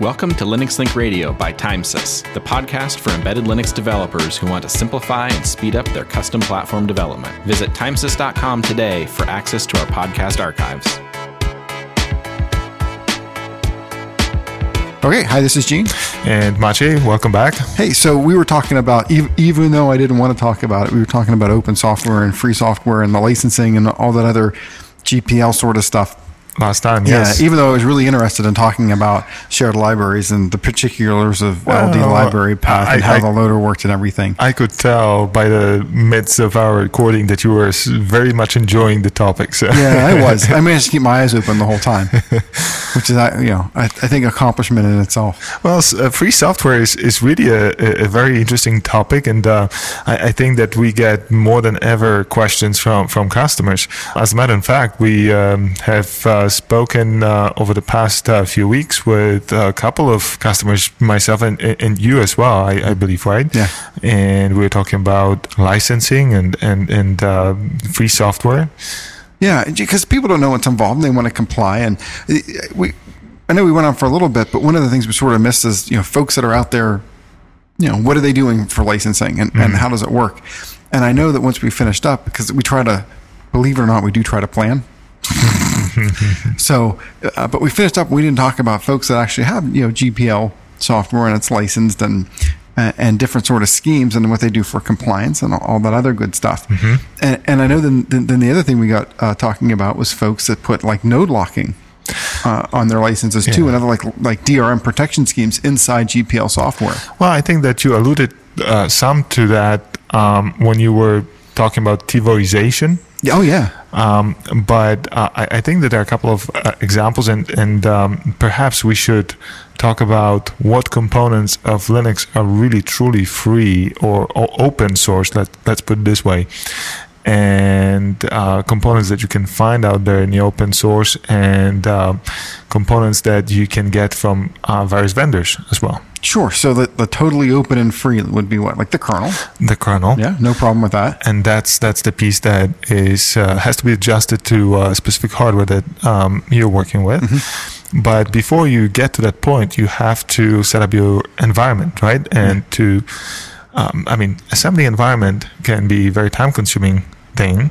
Welcome to Linux Link Radio by Timesys, the podcast for embedded Linux developers who want to simplify and speed up their custom platform development. Visit timesys.com today for access to our podcast archives. Okay, hi, this is Gene. And Maciej, welcome back. Hey, so we were talking about, even though I didn't want to talk about it, we were talking about open software and free software and the licensing and all that other GPL sort of stuff. Last time, yes. Yeah, even though I was really interested in talking about shared libraries and the particulars of Well, LD library path and how I- the loader worked and everything. I could tell by the midst of our recording that you were very much enjoying the topic. So. yeah, I was. I managed to keep my eyes open the whole time, which is, uh, you know, I, I think accomplishment in itself. Well, uh, free software is, is really a, a a very interesting topic, and uh, I, I think that we get more than ever questions from, from customers. As a matter of fact, we um, have uh, spoken uh, over the past uh, few weeks with a couple of customers, myself and, and you as well, I, I believe, right? Yeah. And we were talking about licensing and and and uh, free software. Yeah, because people don't know what's involved and they want to comply. And uh, we, I know we went on for a little bit, but one of the things we sort of missed is, you know, folks that are out there, you know, what are they doing for licensing and, and how does it work? And I know that once we finished up, because we try to, believe it or not, we do try to plan. so, uh, but we finished up. We didn't talk about folks that actually have you know GPL software and it's licensed and uh, and different sort of schemes and what they do for compliance and all, all that other good stuff. And, and I know then, then then the other thing we got uh, talking about was folks that put like node locking. Uh, on their licenses too, and other like like DRM protection schemes inside GPL software. Well, I think that you alluded uh, some to that um, when you were talking about TiVoization. Oh yeah, Um, but uh, I, I think that there are a couple of uh, examples, and, and um, perhaps we should talk about what components of Linux are really truly free or, or open source. Let, let's put it this way. And uh, components that you can find out there in the open source, and um components that you can get from uh, various vendors as well. Sure. So the the totally open and free would be what like the kernel. The kernel, Yeah, no problem with that. and that's that's the piece that is uh, has to be adjusted to uh, specific hardware that um, you're working with. But before you get to that point, you have to set up your environment, right? And to, um, I mean, assembly environment can be a very time-consuming thing.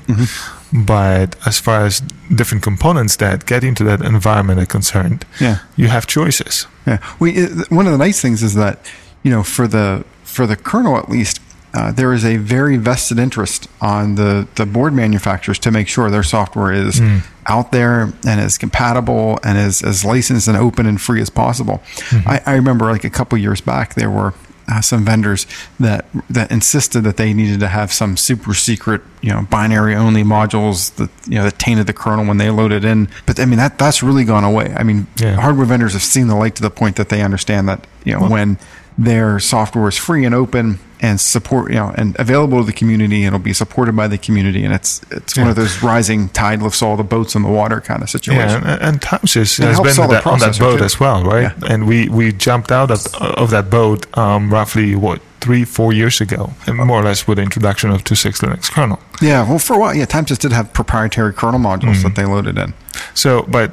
But as far as different components that get into that environment are concerned, Yeah. you have choices. Yeah, we uh, one of the nice things is that you know for the for the kernel at least. Uh, there is a very vested interest on the, the board manufacturers to make sure their software is out there and is compatible and is as licensed and open and free as possible. I, I remember like a couple years back, there were uh, some vendors that that insisted that they needed to have some super secret, you know, binary only modules that you know that tainted the kernel when they loaded in. But I mean that that's really gone away. I mean, Yeah. hardware vendors have seen the light to the point that they understand that you know when their software is free and open and support you know and available to the community and it'll be supported by the community and it's it's one of those rising tide lifts all the boats in the water kind of situation. Yeah, and, and Timesys It has been that, on that boat too. as well, right? Yeah. And we, we jumped out of, of that boat um, roughly, what, three, four years ago, and more or less with the introduction of 2.6 Linux kernel. Yeah, well, for a while, yeah, Timesys did have proprietary kernel modules Mm-hmm. that they loaded in. So, but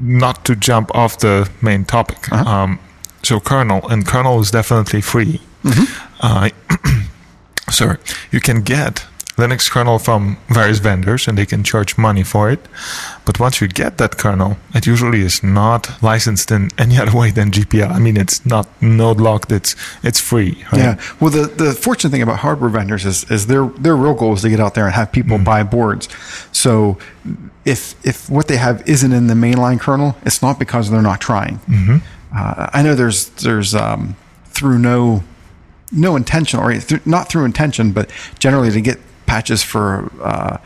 not to jump off the main topic. Uh-huh. Um, so, kernel, and kernel is definitely free. Mm-hmm. Uh, sorry, you can get Linux kernel from various vendors and they can charge money for it. But once you get that kernel, it usually is not licensed in any other way than GPL. I mean, it's not node locked, it's, it's free. Right? Yeah. Well, the, the fortunate thing about hardware vendors is, is their their real goal is to get out there and have people buy boards. So if if what they have isn't in the mainline kernel, it's not because they're not trying. Uh, I know there's there's um, through no no intention or not through intention, but generally to get patches for uh,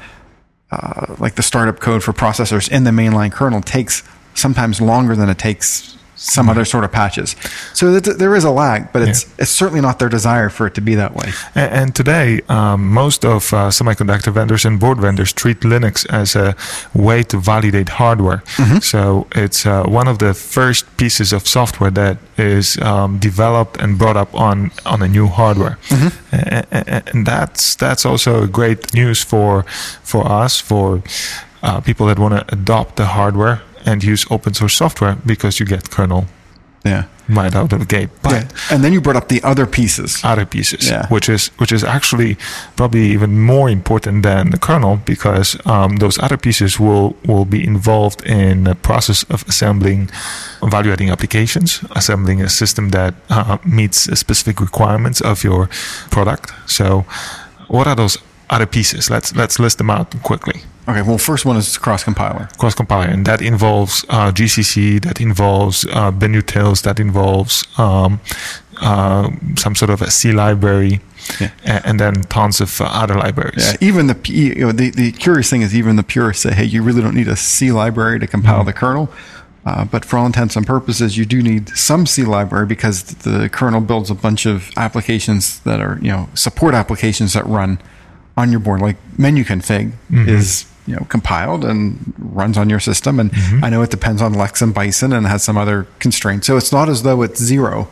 uh, like the startup code for processors in the mainline kernel takes sometimes longer than it takes some other sort of patches. So th- there is a lag, but it's it's certainly not their desire for it to be that way. A- And today, um, most of uh, semiconductor vendors and board vendors treat Linux as a way to validate hardware. So it's uh, one of the first pieces of software that is um, developed and brought up on on a new hardware, A- a- and that's that's also great news for for us for uh, people that want to adopt the hardware and use open source software because you get kernel Yeah. right out of the gate. But Yeah. And then you brought up the other pieces. other pieces, Yeah. which is which is actually probably even more important than the kernel because um, those other pieces will will be involved in the process of assembling value-adding applications, assembling a system that uh, meets specific requirements of your product. So, what are those other pieces? Let's let's list them out quickly Okay, well, first one is cross compiler. cross compiler, and that involves uh, GCC, that involves uh, binutils, that involves um, uh, some sort of a C library, Yeah. and then tons of uh, other libraries. Yeah, even the you know, the the curious thing is even the purists say, hey, you really don't need a C library to compile the kernel. Uh, but for all intents and purposes, you do need some C library because the kernel builds a bunch of applications that are you know support applications that run on your board. Like menu config is you know compiled and runs on your system, and I know it depends on Lex and Bison and has some other constraints. So it's not as though it's zero.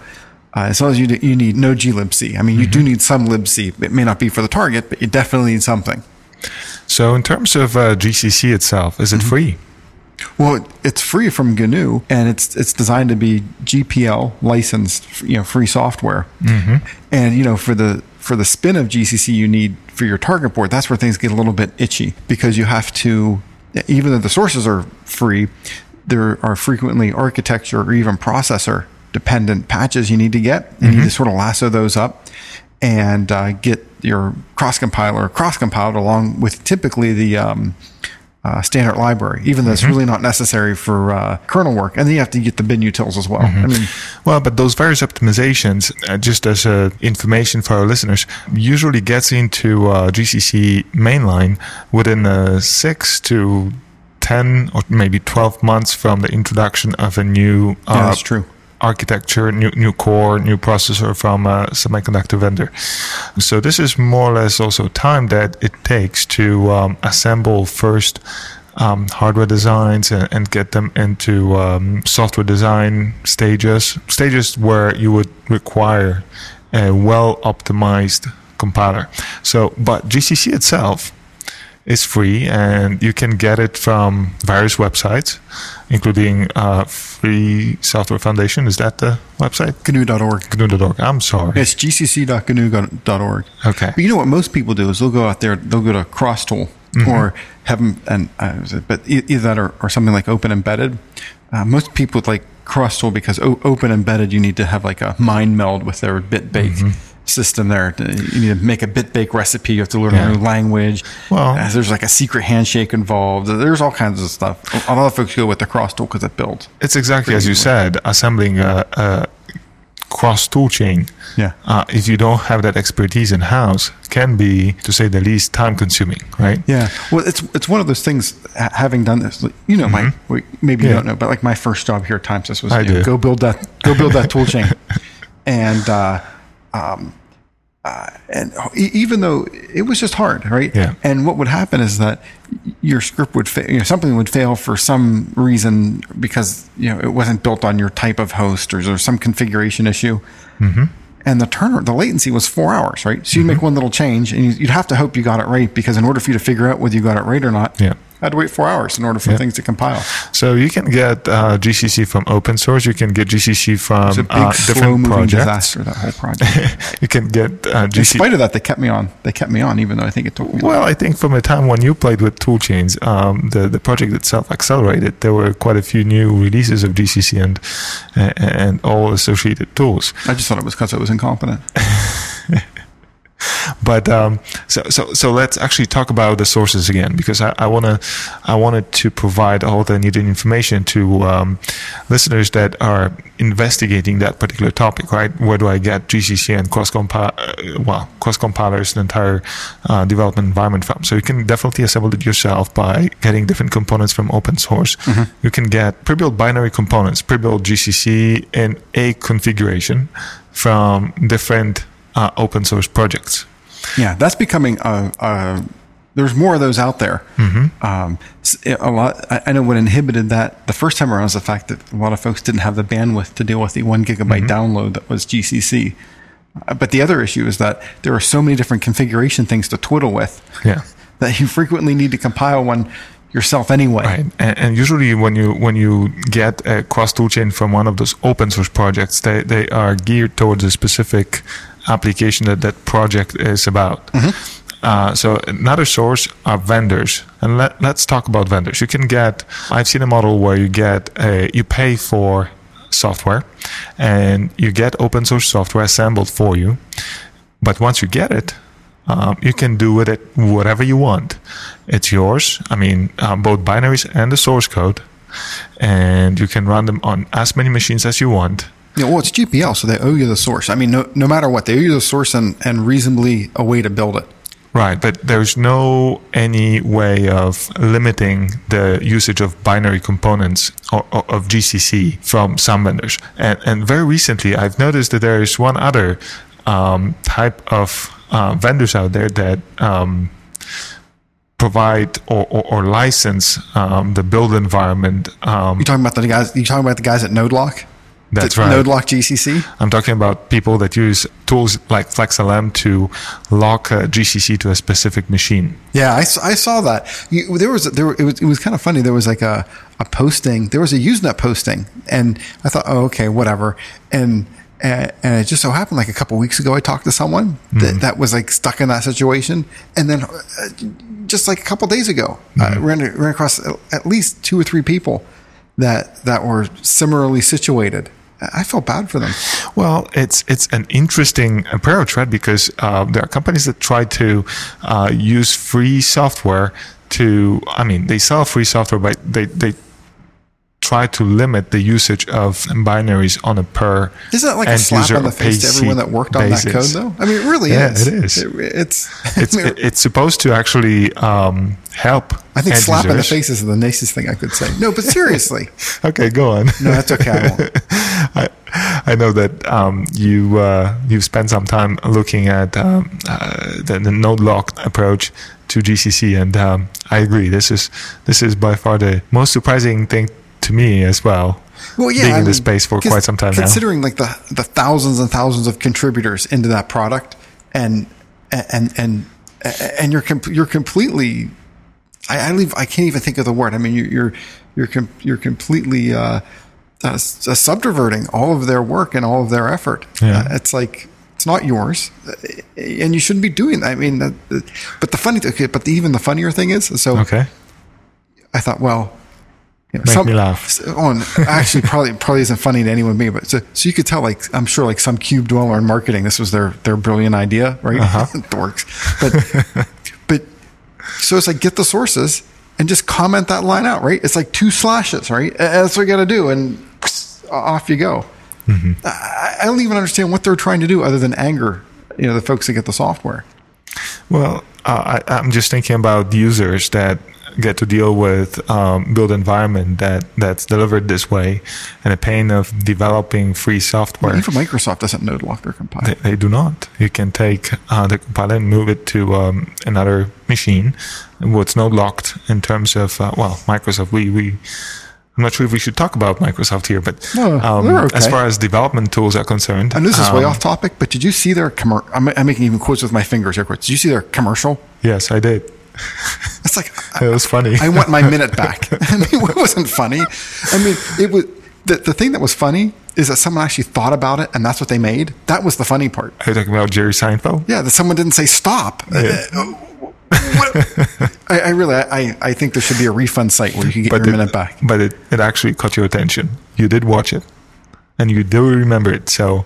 Uh, as long as you do, you need no glibc. I mean, you do need some libc. It may not be for the target, but you definitely need something. So, in terms of uh, GCC itself, is Mm-hmm. it free? Well, it's free from GNU, and it's it's designed to be GPL licensed, you know, free software. Mm-hmm. And you know, for the for the spin of GCC, you need for your target board. That's where things get a little bit itchy because you have to, even though the sources are free, there are frequently architecture or even processor dependent patches you need to get, and you need to sort of lasso those up and uh, get your cross compiler cross compiled along with typically the um, uh, standard library, even though it's really not necessary for uh, kernel work. And then you have to get the binutils as well. I mean, Well, but those various optimizations, uh, just as uh, information for our listeners, usually gets into uh, GCC mainline within uh, six to 10 or maybe 12 months from the introduction of a new uh, Yeah, that's true. Architecture, new, new core, new processor from a semiconductor vendor. So this is more or less also time that it takes to um, assemble first um, hardware designs and, and get them into um, software design stages, stages where you would require a well optimized compiler. So, but GCC itself is free and you can get it from various websites, including uh, Free Software Foundation. Is that the website? GNU.org. GNU.org. I'm sorry. It's gcc.gnu.org. Okay. But you know what most people do is they'll go out there, they'll go to CrossTool or have them, and uh, but either that or, or something like OpenEmbedded. Uh, most people like CrossTool because o- OpenEmbedded, you need to have like a mind meld with their BitBake system there. You need to make a BitBake recipe. You have to learn Yeah. a new language. Well- Uh, there's like a secret handshake involved. There's all kinds of stuff. A lot of folks go with the cross tool because it builds. It's exactly as you said, assembling a, a cross tool chain. Yeah. Uh, if you don't have that expertise in house, can be, to say the least, time consuming, right? Yeah, well, it's it's one of those things. Having done this, you know, my well, maybe you Yeah. don't know, but like my first job here at Timesys was you know, go build that go build that tool chain, and uh, um, uh, and e- even though it was just hard, right? Yeah. And what would happen is that your script would fail. You know, something would fail for some reason because you know it wasn't built on your type of host, or there's some configuration issue. Mm-hmm. And the turn the latency was four hours, right? So you'd make one little change, and you- you'd have to hope you got it right because in order for you to figure out whether you got it right or not, Yeah. I had to wait four hours in order for Yeah. things to compile. So you can get uh, GCC from open source. You can get GCC from a big, uh, different projects. disaster. That whole project. you can get uh, in GCC. spite of that, they kept me on. They kept me on, even though I think it took me. Well, I think from the time when you played with toolchains, um, the the project itself accelerated. There were quite a few new releases of GCC and uh, and all associated tools. I just thought it was because I was incompetent. But um, so so so let's actually talk about the sources again because I, I wanna I wanted to provide all the needed information to um, listeners that are investigating that particular topic. Right? Where do I get GCC and cross compile uh, well cross compilers the entire uh, development environment from? So you can definitely assemble it yourself by getting different components from open source. You can get pre-built binary components, pre-built GCC in a configuration from different uh, open source projects. Yeah, that's becoming a. a there's more of those out there. Um, s- a lot. I know what inhibited that the first time around was the fact that a lot of folks didn't have the bandwidth to deal with the one gigabyte download that was GCC. Uh, But the other issue is that there are so many different configuration things to twiddle with Yeah. that you frequently need to compile one yourself anyway. Right, and, and, usually when you when you get a cross toolchain from one of those open source projects, they they are geared towards a specific application that that project is about. Mm-hmm. Uh, so another source are vendors, and let, let's talk about vendors. You can get. I've seen a model where you get a you pay for software, and you get open source software assembled for you. But once you get it, um, you can do with it whatever you want. It's yours. I mean, um, both binaries and the source code, and you can run them on as many machines as you want. Yeah, well, it's GPL, so they owe you the source. I mean, no, no matter what, they owe you the source and, and reasonably a way to build it. Right, but there's no any way of limiting the usage of binary components or, or, of GCC from some vendors. And, and very recently, I've noticed that there is one other um, type of uh, vendors out there that um, provide or, or, or license um, the build environment. Um, you talking about the guys? You talking about the guys at NodeLock? That's right. NodeLock GCC. I'm talking about people that use tools like FlexLM to lock a GCC to a specific machine. Yeah, I, I saw that. You, there was there it was it was kind of funny. There was like a a posting. There was a Usenet posting, and I thought, oh, okay, whatever. And and, and, it just so happened like a couple weeks ago, I talked to someone that, mm-hmm. that was like stuck in that situation. And then uh, just like a couple days ago, mm-hmm. I ran, ran across at least two or three people that, that were similarly situated. I felt bad for them. Well, it's it's an interesting approach, right? Because uh, there are companies that try to uh, use free software to. I mean, they sell free software, but they they try to limit the usage of binaries on a per isn't that like a slap in the face to everyone that worked on basis. that code though? I mean it really yeah, is. it is. It, it's it's, I mean, it's supposed to actually um, help i think slap users. in the face is the nicest thing i could say. No but seriously. Okay go on. No that's okay I, I, know that um, you uh, you've spent some time looking at um, uh, the, the node lock approach to GCC, and um, I agree. This is this is by far the most surprising thing to me as well. Well, yeah, being I in this space for quite some time considering now. like the the thousands and thousands of contributors into that product, and and and and you're com- you're completely. I, I leave. I can't even think of the word. I mean, you, are you're you're com- you're completely uh, uh, subverting all of their work and all of their effort. Yeah. Uh, it's like it's not yours, and you shouldn't be doing that. I mean, that, but the funny, okay, but the, even the funnier thing is, so okay. I thought, well, you know, Make some, me laugh. On actually, probably probably isn't funny to anyone me, but so, so you could tell, like I'm sure, like some cube dweller in marketing, this was their their brilliant idea, right? Uh-huh. it works, but but so it's like get the sources and just comment that line out, right? It's like two slashes, right? That's what you got to do, and off you go. Mm-hmm. I, I don't even understand what they're trying to do other than anger, you know, the folks that get the software. Well, uh, I, I'm just thinking about users that get to deal with um, build environment that that's delivered this way, and the pain of developing free software. Well, even Microsoft doesn't node lock their compiler. They, they do not. You can take uh, the compiler and move it to um, another machine. What's node locked in terms of uh, well, Microsoft. We we. I'm not sure if we should talk about Microsoft here, but um, okay. as far as development tools are concerned, and this is um, way off topic, but did you see their commercial? I'm, I'm, making even quotes with my fingers here. Quotes. Did you see their commercial? Yes, I did. It's like it was funny. I want my minute back. I mean, it wasn't funny. I mean, it was the the thing that was funny is that someone actually thought about it and that's what they made. That was the funny part. Are you talking about Jerry Seinfeld? Yeah, that someone didn't say stop. Yeah. Uh, I, I, really, I, I think there should be a refund site where you can get but your it, minute back. But it, it actually caught your attention. You did watch it, and you do remember it. So,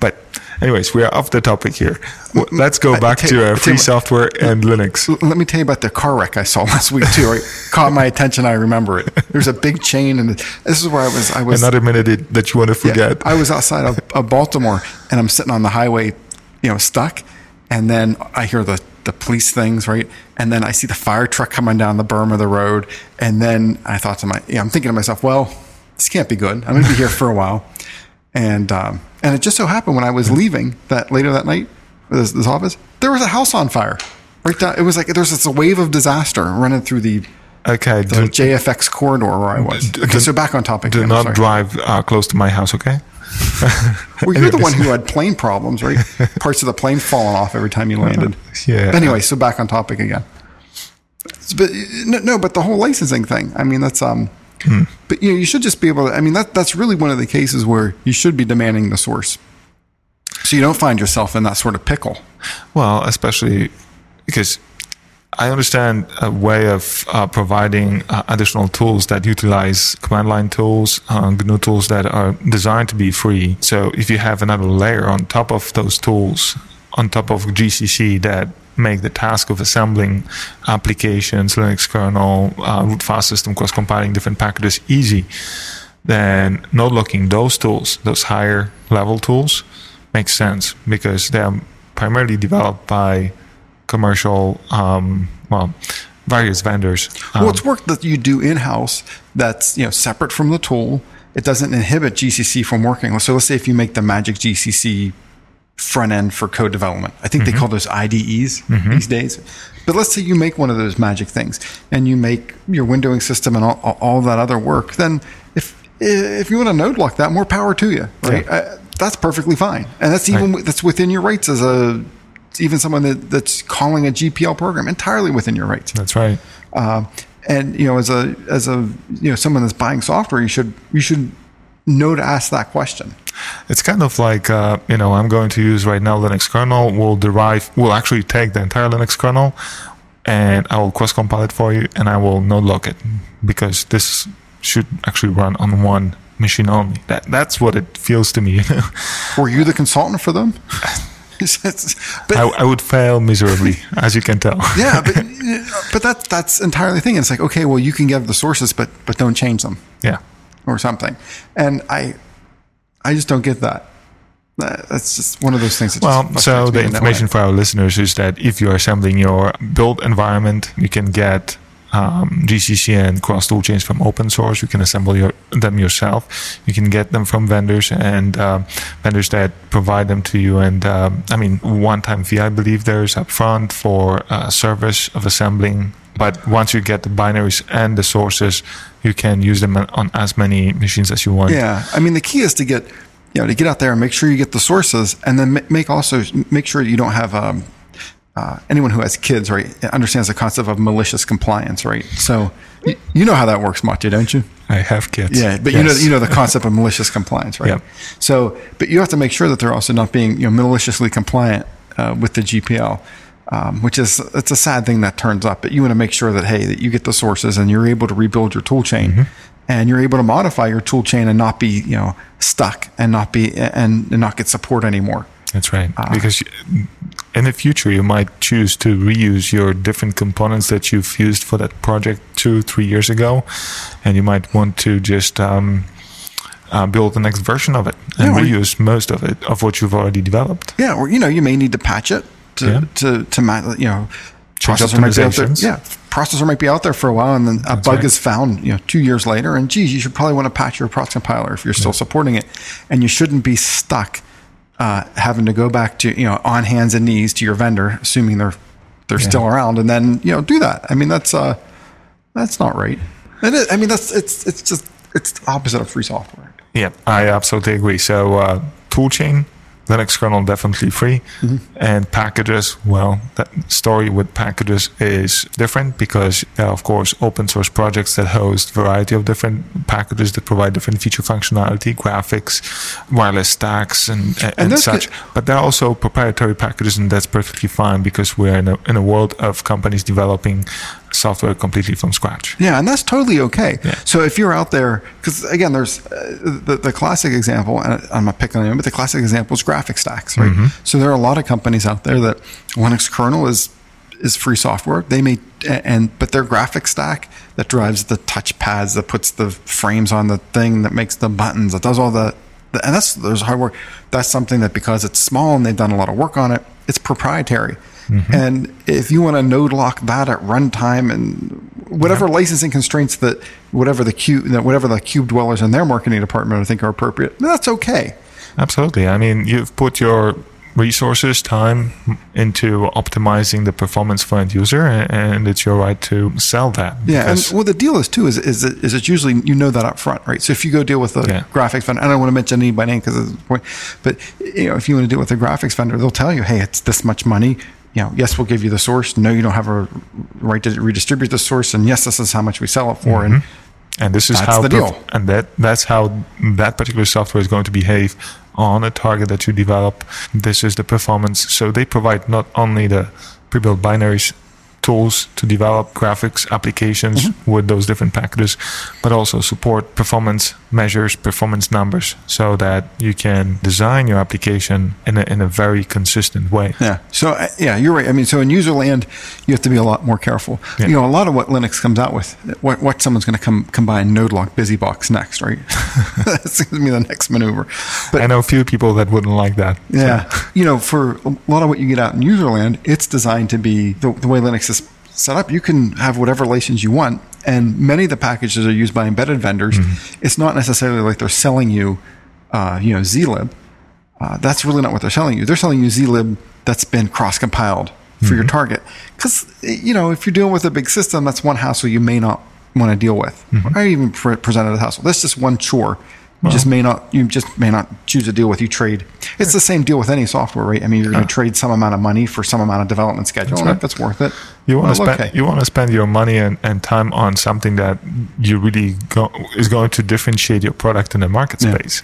but Anyways, we are off the topic here. Let's go back to uh, free software and Linux. Let me tell you about the car wreck I saw last week too. It caught my attention. I remember it. There's a big chain, and this is where I was. I was another minute that you want to forget. Yeah, I was outside of, of Baltimore, and I'm sitting on the highway, you know, stuck, and then I hear the the police things, right? And then I see the fire truck coming down the berm of the road, and then I thought to my, yeah, I'm thinking to myself, well, this can't be good. I'm going to be here for a while, and um, and it just so happened when I was leaving that later that night, this, this office, there was a house on fire. Right down, it was like there's this wave of disaster running through the okay the do, JFX corridor where I was. Okay, do, so back on topic. Do not drive uh, close to my house, okay? well, you're the one who had plane problems, right? Parts of the plane falling off every time you landed. Yeah. But anyway, so back on topic again. But no, no, but the whole licensing thing. I mean, that's um. Hmm. But you know, you should just be able to. I mean, that that's really one of the cases where you should be demanding the source, so you don't find yourself in that sort of pickle. Well, especially because I understand a way of uh, providing uh, additional tools that utilize command line tools, uh, GNU tools that are designed to be free. So if you have another layer on top of those tools, on top of GCC that make the task of assembling applications, Linux kernel, uh, root file system, cross compiling different packages easy, then node locking those tools, those higher level tools, makes sense because they are primarily developed by commercial, um, well, various vendors. Um, well, it's work that you do in house that's you know separate from the tool. It doesn't inhibit GCC from working. So let's say if you make the Magic GCC front end for code development, I think they call those IDEs these days. But let's say you make one of those magic things and you make your windowing system and all, all that other work. Then if if you want to node lock that, more power to you, right? Yeah. Uh, that's perfectly fine, and that's even Right. that's within your rights as a even someone that, that's calling a GPL program entirely within your rights. that's right. Um, and you know, as a as a you know someone that's buying software, you should you should know to ask that question. It's kind of like uh, you know I'm going to use right now Linux kernel. Will derive will actually take the entire Linux kernel, and I will cross compile it for you, and I will node lock it because this should actually run on one machine only. That that's what it feels to me. Were you the consultant for them? But I, I would fail miserably, as you can tell. yeah, but but that that's entirely the thing. It's like okay, well, you can give the sources, but but don't change them yeah. Or something. And I I just don't get that. That- That's just one of those things. That Well, so the information for our listeners is that if you are assembling your build environment, you can get um, GCC and cross tool chains from open source. You can assemble your, them yourself. You can get them from vendors and um vendors that provide them to you. And um, I mean, one-time fee, I believe there's upfront for uh, service of assembling. But once you get the binaries and the sources, you can use them on as many machines as you want. Yeah, I mean the key is to get you know to get out there and make sure you get the sources, and then make also make sure you don't have um, uh, anyone who has kids right understands the concept of malicious compliance, right? So you know how that works, Maciej, don't you? I have kids. Yeah, but you know you know the concept of malicious compliance, right? Yep. So, but you have to make sure that they're also not being you know maliciously compliant uh, with the GPL. Um, which is it's a sad thing that turns up, but you want to make sure that hey that you get the sources and you're able to rebuild your tool chain, Mm-hmm. and you're able to modify your tool chain and not be you know stuck and not be and, and not get support anymore. That's right. Ah. because in the future, you might choose to reuse your different components that you've used for that project two, three years ago, and you might want to just um, uh, build the next version of it and Yeah, reuse most of it of what you've already developed. Yeah, or you know, you may need to patch it to Yeah. to to ma- you know, processor might be out there. Yeah, processor might be out there for a while, and then a That's bug right. is found, you know, two years later, and geez, you should probably want to patch your cross compiler if you're still supporting it, and you shouldn't be stuck uh, having to go back to you know on hands and knees to your vendor, assuming they're they're still around, and then you know do that. I mean, that's uh, that's not right. And it, I mean, that's it's it's just it's the opposite of free software. Yeah, I absolutely agree. So, uh, toolchain, Linux kernel definitely free, Mm-hmm. and packages. Well, that story with packages is different because there are, of course, open source projects that host variety of different packages that provide different feature functionality, graphics, wireless stacks, and and, and those such. could- but there are also proprietary packages, and that's perfectly fine because we're in a in a world of companies developing software completely from scratch. Yeah, and that's totally okay. Yeah. So if you're out there, because again, there's uh, the, the classic example, and I'm not picking on it, but the classic example is graphic stacks, right? So there are a lot of companies out there that Linux kernel is is free software. They may and but their graphic stack that drives the touch pads, that puts the frames on the thing, that makes the buttons, that does all the, the and that's there's hard work. That's something that because it's small and they've done a lot of work on it, it's proprietary. Mm-hmm. And if you want to node lock that at runtime and whatever licensing constraints that whatever the cube that whatever the cube dwellers in their marketing department I think are appropriate, that's okay. Absolutely. I mean, you've put your resources, time into optimizing the performance for end user, and it's your right to sell that. Yeah, and well, the deal is too is is it, is it's usually you know that up front, right? So if you go deal with a Yeah. graphics vendor, I don't want to mention any by name because of the point, but you know if you want to deal with a graphics vendor, they'll tell you, hey, it's this much money. You know, yes, we'll give you the source. No, you don't have a right to redistribute the source. And yes, this is how much we sell it for. And mm-hmm. and this is That's how the deal. and that that's how that particular software is going to behave on a target that you develop. This is the performance. So they provide not only the pre-built binaries tools to develop graphics applications Mm-hmm. with those different packages, but also support performance measures, performance numbers, so that you can design your application in a, in a very consistent way. Yeah. So uh, yeah, you're right. I mean, so in user land, you have to be a lot more careful. Yeah. You know, a lot of what Linux comes out with, what what someone's going to come combine node lock BusyBox next, right? That's going to be the next maneuver. But I know a few people that wouldn't like that. yeah, you know, for a lot of what you get out in user land, it's designed to be the, the way Linux is set up. You can have whatever license you want, and many of the packages are used by embedded vendors. It's not necessarily like they're selling you, uh, you know, zlib. Uh, that's really not what they're selling you. They're selling you zlib that's been cross compiled for your target. Because you know, if you're dealing with a big system, that's one hassle you may not want to deal with. I even pre- presented a hassle. That's just one chore. You just may not. You just may not choose to deal with. You trade. It's the same deal with any software, right? I mean, you're going to trade some amount of money for some amount of development schedule, that's right. if it's worth it, You want to well, spend you want to spend your money and, and time on something that you really go, is going to differentiate your product in the market Yeah. space,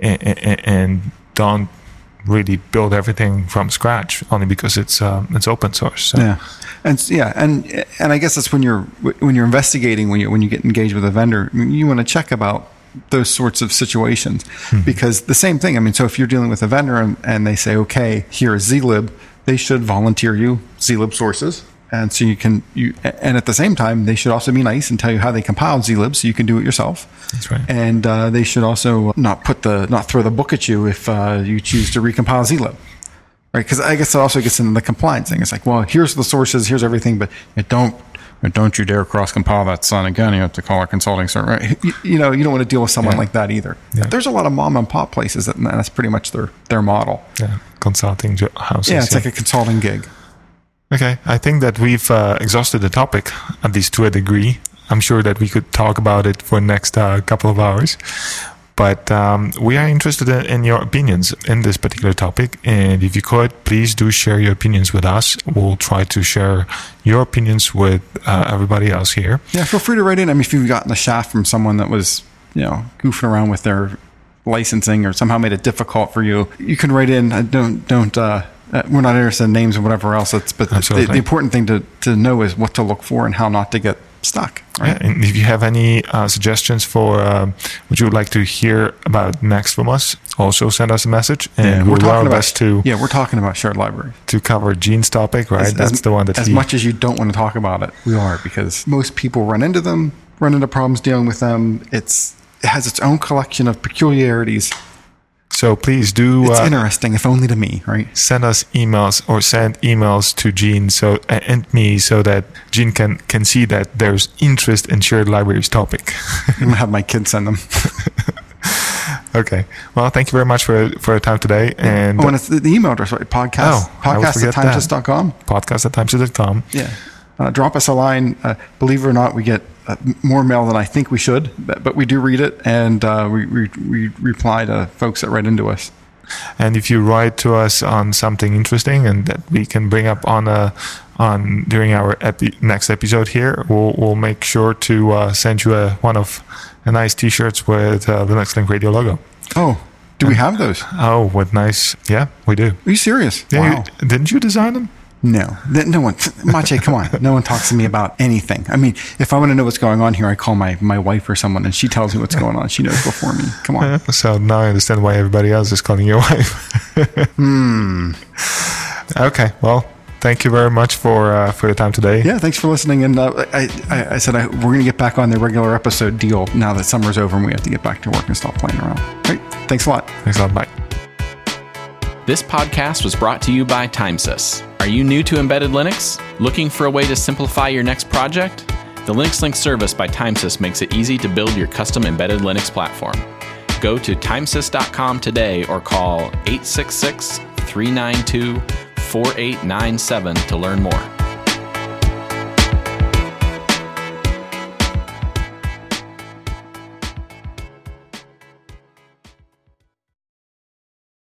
and, and, and don't really build everything from scratch only because it's um, it's open source. So. Yeah, and yeah, and and I guess that's when you're when you're investigating when you when you get engaged with a vendor, you want to check about those sorts of situations because the same thing. I mean, so if you're dealing with a vendor and, and they say, okay, here is zlib, they should volunteer you zlib sources. And so you can you and at the same time they should also be nice and tell you how they compiled zlib so you can do it yourself. That's right. And uh, they should also not put the not throw the book at you if uh, you choose to recompile zlib right? Because I guess it also gets into the compliance thing. It's like, well, here's the sources, here's everything, but it don't. Don't you dare cross compile that son again. You have to call our consulting service. Right? You, you know, you don't want to deal with someone Yeah. like that either. Yeah. There's a lot of mom and pop places that and that's pretty much their their model. Yeah, consulting houses. Yeah, it's like a consulting gig. Okay, I think that we've uh, exhausted the topic, at least to a degree. I'm sure that we could talk about it for the next uh, couple of hours. But um, we are interested in, your opinions in this particular topic. And if you could, please do share your opinions with us. We'll try to share your opinions with uh, everybody else here. Yeah, feel free to write in. I mean, if you've gotten a shaft from someone that was, you know, goofing around with their licensing or somehow made it difficult for you, you can write in. Uh, Don't don't. Uh, uh, we're not interested in names or whatever else. It's, but the, the, the important thing to, to know is what to look for and how not to get stuck. Right? Yeah, and if you have any uh, suggestions for um, what you would like to hear about next from us, also send us a message, and Yeah, we'll do our best to yeah, we're talking about shared libraries. to cover Gene's topic. Right, As- that's as- the one that as he, much as you don't want to talk about it, we are because most people run into them, run into problems dealing with them. It's it has its own collection of peculiarities. So please do It's uh, interesting, if only to me, right? send us emails or send emails to Gene so and me so that Gene can can see that there's interest in shared libraries topic. I'm gonna have my kids send them. okay. Well, thank you very much for for your time today and oh, and it's the, email address, right? Podcast, Oh, podcast at timesys.com. podcast at timesys.com. Yeah. Uh, drop us a line. Uh, believe it or not, we get uh, more mail than I think we should, but, but we do read it and uh, we, we, we reply to folks that write into us. And if you write to us on something interesting and that we can bring up on a on during our epi- next episode here, we'll we'll make sure to uh, send you a one of a nice T-shirts with uh, Linux Link Radio logo. Oh, do we have those? Oh, with nice, yeah, we do. Are you serious? Yeah, wow. you- didn't you design them? No, no one. Maciej, come on. No one talks to me about anything. I mean, if I want to know what's going on here, I call my, my wife or someone, and she tells me what's going on. She knows before me. Come on. So now I understand why everybody else is calling your wife. hmm. Okay. Well, thank you very much for uh, for your time today. Yeah, thanks for listening. And uh, I, I, I said I, we're going to get back on the regular episode deal now that summer's over and we have to get back to work and stop playing around. Right. Thanks a lot. Thanks a lot. Bye. This podcast was brought to you by Timesys. Are you new to embedded Linux? Looking for a way to simplify your next project? The Linux Link service by Timesys makes it easy to build your custom embedded Linux platform. Go to timesys.com today or call 866 392 4897 to learn more.